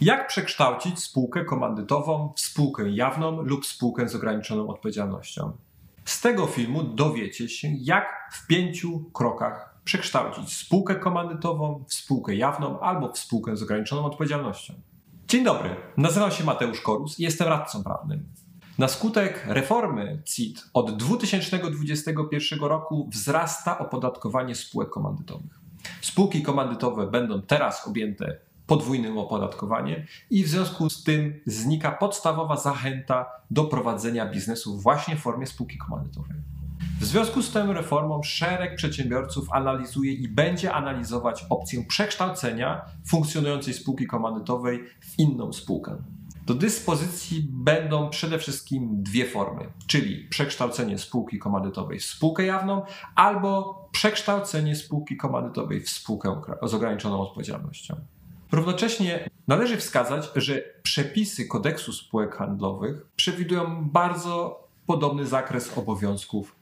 Jak przekształcić spółkę komandytową w spółkę jawną lub spółkę z ograniczoną odpowiedzialnością? Z tego filmu dowiecie się, jak w pięciu krokach przekształcić spółkę komandytową w spółkę jawną albo w spółkę z ograniczoną odpowiedzialnością. Dzień dobry, nazywam się Mateusz Korus i jestem radcą prawnym. Na skutek reformy CIT od 2021 roku wzrasta opodatkowanie spółek komandytowych. Spółki komandytowe będą teraz objęte podwójnym opodatkowaniem i w związku z tym znika podstawowa zachęta do prowadzenia biznesu właśnie w formie spółki komandytowej. W związku z tą reformą szereg przedsiębiorców analizuje i będzie analizować opcję przekształcenia funkcjonującej spółki komandytowej w inną spółkę. Do dyspozycji będą przede wszystkim dwie formy, czyli przekształcenie spółki komandytowej w spółkę jawną albo przekształcenie spółki komandytowej w spółkę z ograniczoną odpowiedzialnością. Równocześnie należy wskazać, że przepisy kodeksu spółek handlowych przewidują bardzo podobny zakres obowiązków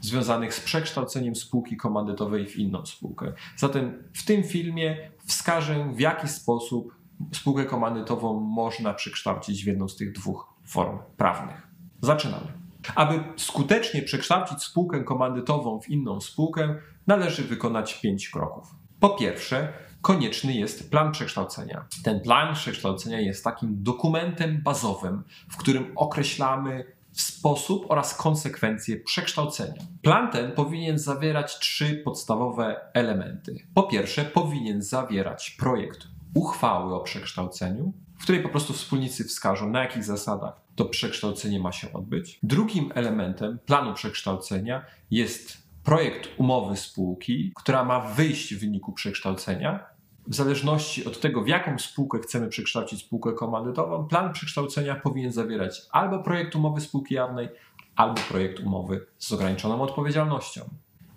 związanych z przekształceniem spółki komandytowej w inną spółkę. Zatem w tym filmie wskażę, w jaki sposób spółkę komandytową można przekształcić w jedną z tych dwóch form prawnych. Zaczynamy. Aby skutecznie przekształcić spółkę komandytową w inną spółkę, należy wykonać pięć kroków. Po pierwsze, konieczny jest plan przekształcenia. Ten plan przekształcenia jest takim dokumentem bazowym, w którym określamy sposób oraz konsekwencje przekształcenia. Plan ten powinien zawierać trzy podstawowe elementy. Po pierwsze, powinien zawierać projekt uchwały o przekształceniu, w której po prostu wspólnicy wskażą, na jakich zasadach to przekształcenie ma się odbyć. Drugim elementem planu przekształcenia jest projekt umowy spółki, która ma wyjść w wyniku przekształcenia. W zależności od tego, w jaką spółkę chcemy przekształcić spółkę komandytową, plan przekształcenia powinien zawierać albo projekt umowy spółki jawnej, albo projekt umowy z ograniczoną odpowiedzialnością.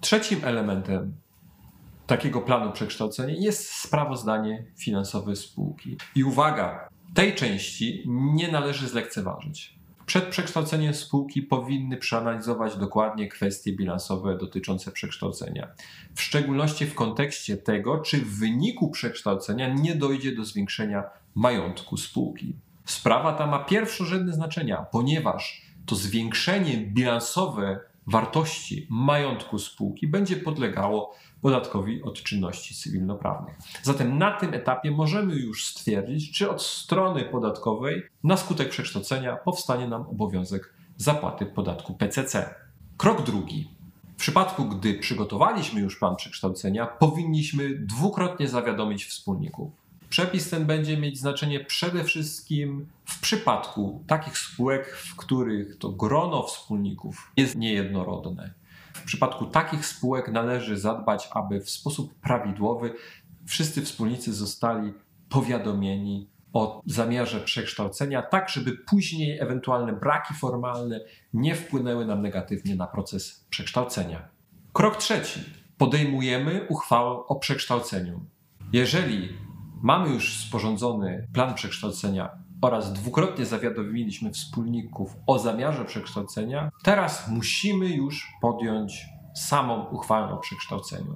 Trzecim elementem takiego planu przekształcenia jest sprawozdanie finansowe spółki. I uwaga, tej części nie należy zlekceważyć. Przed przekształceniem spółki powinny przeanalizować dokładnie kwestie bilansowe dotyczące przekształcenia. W szczególności w kontekście tego, czy w wyniku przekształcenia nie dojdzie do zwiększenia majątku spółki. Sprawa ta ma pierwszorzędne znaczenie, ponieważ to zwiększenie bilansowe wartości majątku spółki będzie podlegało podatkowi od czynności cywilnoprawnych. Zatem na tym etapie możemy już stwierdzić, czy od strony podatkowej na skutek przekształcenia powstanie nam obowiązek zapłaty podatku PCC. Krok drugi. W przypadku, gdy przygotowaliśmy już plan przekształcenia, powinniśmy dwukrotnie zawiadomić wspólników. Przepis ten będzie mieć znaczenie przede wszystkim w przypadku takich spółek, w których to grono wspólników jest niejednorodne. W przypadku takich spółek należy zadbać, aby w sposób prawidłowy wszyscy wspólnicy zostali powiadomieni o zamiarze przekształcenia, tak żeby później ewentualne braki formalne nie wpłynęły nam negatywnie na proces przekształcenia. Krok trzeci. Podejmujemy uchwałę o przekształceniu. Jeżeli mamy już sporządzony plan przekształcenia oraz dwukrotnie zawiadomiliśmy wspólników o zamiarze przekształcenia, teraz musimy już podjąć samą uchwałę o przekształceniu.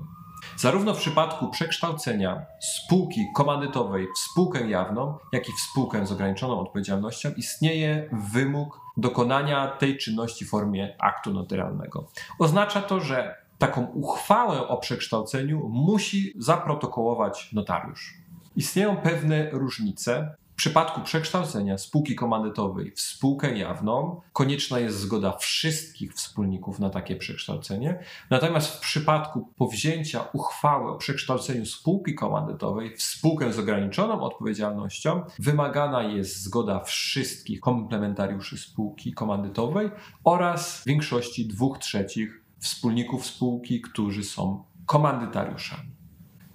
Zarówno w przypadku przekształcenia spółki komandytowej w spółkę jawną, jak i w spółkę z ograniczoną odpowiedzialnością istnieje wymóg dokonania tej czynności w formie aktu notarialnego. Oznacza to, że taką uchwałę o przekształceniu musi zaprotokołować notariusz. Istnieją pewne różnice w przypadku przekształcenia spółki komandytowej w spółkę jawną konieczna jest zgoda wszystkich wspólników na takie przekształcenie. Natomiast w przypadku powzięcia uchwały o przekształceniu spółki komandytowej w spółkę z ograniczoną odpowiedzialnością wymagana jest zgoda wszystkich komplementariuszy spółki komandytowej oraz większości dwóch trzecich wspólników spółki, którzy są komandytariuszami.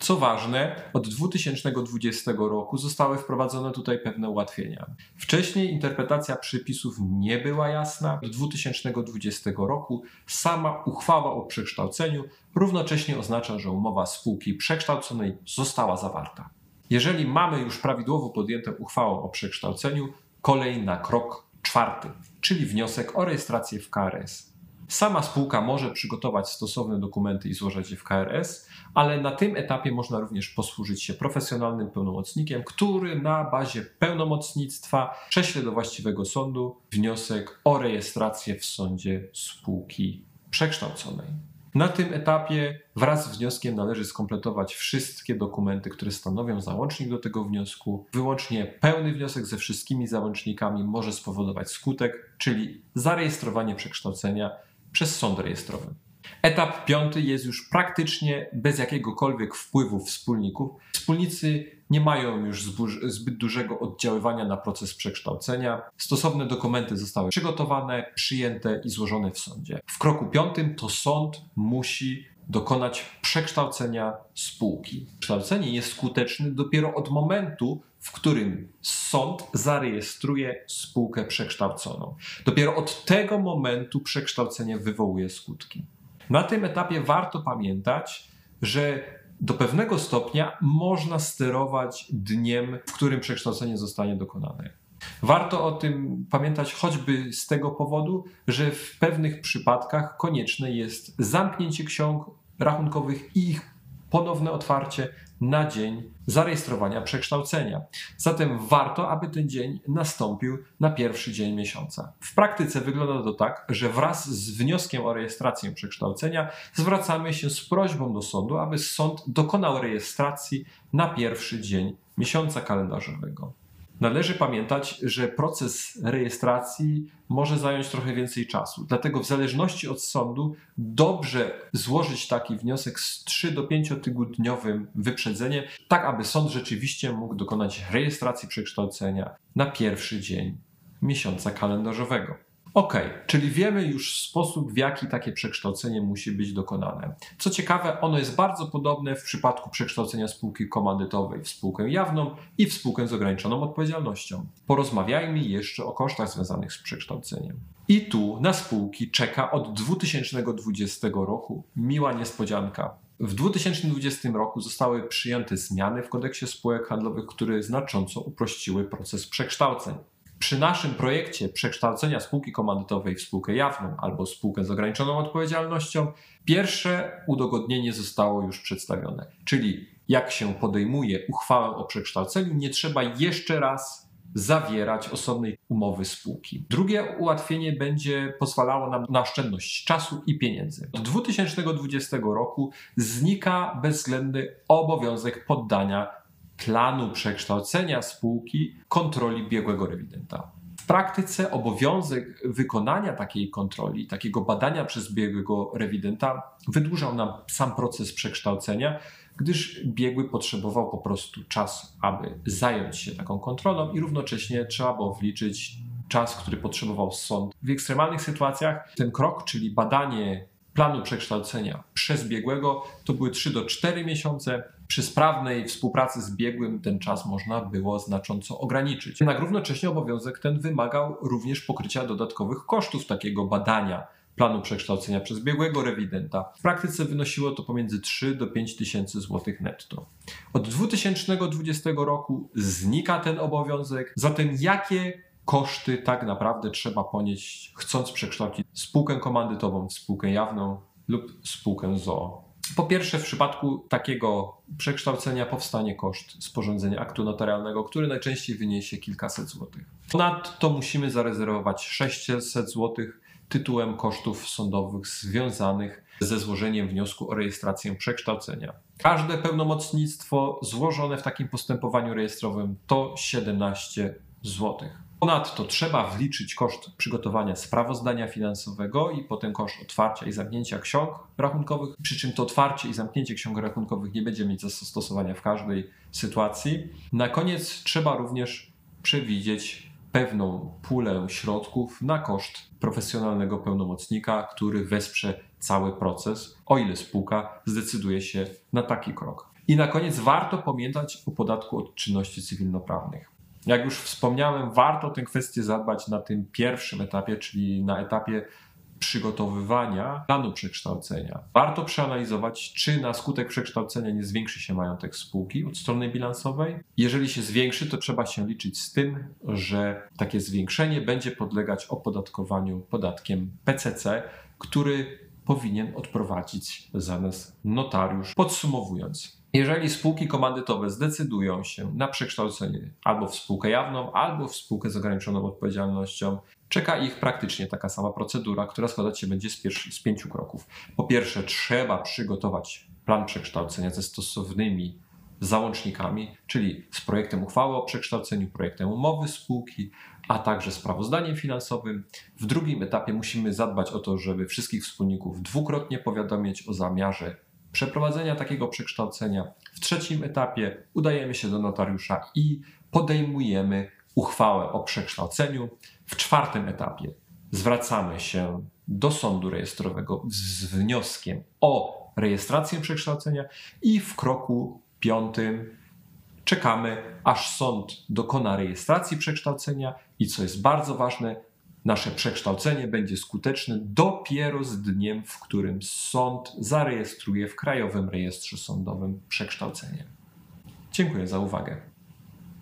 Co ważne, od 2020 roku zostały wprowadzone tutaj pewne ułatwienia. Wcześniej interpretacja przepisów nie była jasna. Do 2020 roku sama uchwała o przekształceniu równocześnie oznacza, że umowa spółki przekształconej została zawarta. Jeżeli mamy już prawidłowo podjętą uchwałę o przekształceniu, kolej na krok czwarty, czyli wniosek o rejestrację w KRS. Sama spółka może przygotować stosowne dokumenty i złożyć je w KRS, ale na tym etapie można również posłużyć się profesjonalnym pełnomocnikiem, który na bazie pełnomocnictwa prześle do właściwego sądu wniosek o rejestrację w sądzie spółki przekształconej. Na tym etapie wraz z wnioskiem należy skompletować wszystkie dokumenty, które stanowią załącznik do tego wniosku. Wyłącznie pełny wniosek ze wszystkimi załącznikami może spowodować skutek, czyli zarejestrowanie przekształcenia przez sąd rejestrowy. Etap piąty jest już praktycznie bez jakiegokolwiek wpływu wspólników. Wspólnicy nie mają już zbyt dużego oddziaływania na proces przekształcenia. Stosowne dokumenty zostały przygotowane, przyjęte i złożone w sądzie. W kroku piątym to sąd musi dokonać przekształcenia spółki. Przekształcenie jest skuteczne dopiero od momentu, w którym sąd zarejestruje spółkę przekształconą. Dopiero od tego momentu przekształcenie wywołuje skutki. Na tym etapie warto pamiętać, że do pewnego stopnia można sterować dniem, w którym przekształcenie zostanie dokonane. Warto o tym pamiętać choćby z tego powodu, że w pewnych przypadkach konieczne jest zamknięcie ksiąg rachunkowych i ich ponowne otwarcie na dzień zarejestrowania przekształcenia. Zatem warto, aby ten dzień nastąpił na pierwszy dzień miesiąca. W praktyce wygląda to tak, że wraz z wnioskiem o rejestrację przekształcenia zwracamy się z prośbą do sądu, aby sąd dokonał rejestracji na pierwszy dzień miesiąca kalendarzowego. Należy pamiętać, że proces rejestracji może zająć trochę więcej czasu. Dlatego, w zależności od sądu, dobrze złożyć taki wniosek z 3 do 5 tygodniowym wyprzedzeniem, tak aby sąd rzeczywiście mógł dokonać rejestracji przekształcenia na pierwszy dzień miesiąca kalendarzowego. Ok, czyli wiemy już sposób, w jaki takie przekształcenie musi być dokonane. Co ciekawe, ono jest bardzo podobne w przypadku przekształcenia spółki komandytowej w spółkę jawną i w spółkę z ograniczoną odpowiedzialnością. Porozmawiajmy jeszcze o kosztach związanych z przekształceniem. I tu na spółki czeka od 2020 roku miła niespodzianka. W 2020 roku zostały przyjęte zmiany w kodeksie spółek handlowych, które znacząco uprościły proces przekształceń. Przy naszym projekcie przekształcenia spółki komandytowej w spółkę jawną albo spółkę z ograniczoną odpowiedzialnością, pierwsze udogodnienie zostało już przedstawione. Czyli jak się podejmuje uchwałę o przekształceniu, nie trzeba jeszcze raz zawierać osobnej umowy spółki. Drugie ułatwienie będzie pozwalało nam na oszczędność czasu i pieniędzy. Od 2020 roku znika bezwzględny obowiązek poddania planu przekształcenia spółki kontroli biegłego rewidenta. W praktyce obowiązek wykonania takiej kontroli, takiego badania przez biegłego rewidenta wydłużał nam sam proces przekształcenia, gdyż biegły potrzebował po prostu czasu, aby zająć się taką kontrolą i równocześnie trzeba było wliczyć czas, który potrzebował sąd. W ekstremalnych sytuacjach ten krok, czyli badanie planu przekształcenia przez biegłego, to były 3 do 4 miesiące, przy sprawnej współpracy z biegłym ten czas można było znacząco ograniczyć. Jednak równocześnie obowiązek ten wymagał również pokrycia dodatkowych kosztów takiego badania planu przekształcenia przez biegłego rewidenta. W praktyce wynosiło to pomiędzy 3 do 5 tysięcy złotych netto. Od 2020 roku znika ten obowiązek, zatem jakie koszty tak naprawdę trzeba ponieść, chcąc przekształcić spółkę komandytową w spółkę jawną lub spółkę ZOO? Po pierwsze, w przypadku takiego przekształcenia powstanie koszt sporządzenia aktu notarialnego, który najczęściej wyniesie kilkaset złotych. Ponadto musimy zarezerwować 600 złotych tytułem kosztów sądowych związanych ze złożeniem wniosku o rejestrację przekształcenia. Każde pełnomocnictwo złożone w takim postępowaniu rejestrowym to 17 złotych. Ponadto trzeba wliczyć koszt przygotowania sprawozdania finansowego i potem koszt otwarcia i zamknięcia ksiąg rachunkowych, przy czym to otwarcie i zamknięcie ksiąg rachunkowych nie będzie mieć zastosowania w każdej sytuacji. Na koniec trzeba również przewidzieć pewną pulę środków na koszt profesjonalnego pełnomocnika, który wesprze cały proces, o ile spółka zdecyduje się na taki krok. I na koniec warto pamiętać o podatku od czynności cywilnoprawnych. Jak już wspomniałem, warto tę kwestię zadbać na tym pierwszym etapie, czyli na etapie przygotowywania planu przekształcenia warto przeanalizować, czy na skutek przekształcenia nie zwiększy się majątek spółki od strony bilansowej. Jeżeli się zwiększy, to trzeba się liczyć z tym, że takie zwiększenie będzie podlegać opodatkowaniu podatkiem PCC, który powinien odprowadzić za nas notariusz. Podsumowując, jeżeli spółki komandytowe zdecydują się na przekształcenie albo w spółkę jawną, albo w spółkę z ograniczoną odpowiedzialnością, czeka ich praktycznie taka sama procedura, która składać się będzie z, z pięciu kroków. Po pierwsze, trzeba przygotować plan przekształcenia ze stosownymi załącznikami, czyli z projektem uchwały o przekształceniu, projektem umowy spółki, a także sprawozdaniem finansowym. W drugim etapie musimy zadbać o to, żeby wszystkich wspólników dwukrotnie powiadomić o zamiarze przeprowadzenia takiego przekształcenia. W trzecim etapie udajemy się do notariusza i podejmujemy uchwałę o przekształceniu. W czwartym etapie zwracamy się do sądu rejestrowego z wnioskiem o rejestrację przekształcenia i w kroku piątym czekamy, aż sąd dokona rejestracji przekształcenia i co jest bardzo ważne, nasze przekształcenie będzie skuteczne dopiero z dniem, w którym sąd zarejestruje w Krajowym Rejestrze Sądowym przekształcenie. Dziękuję za uwagę.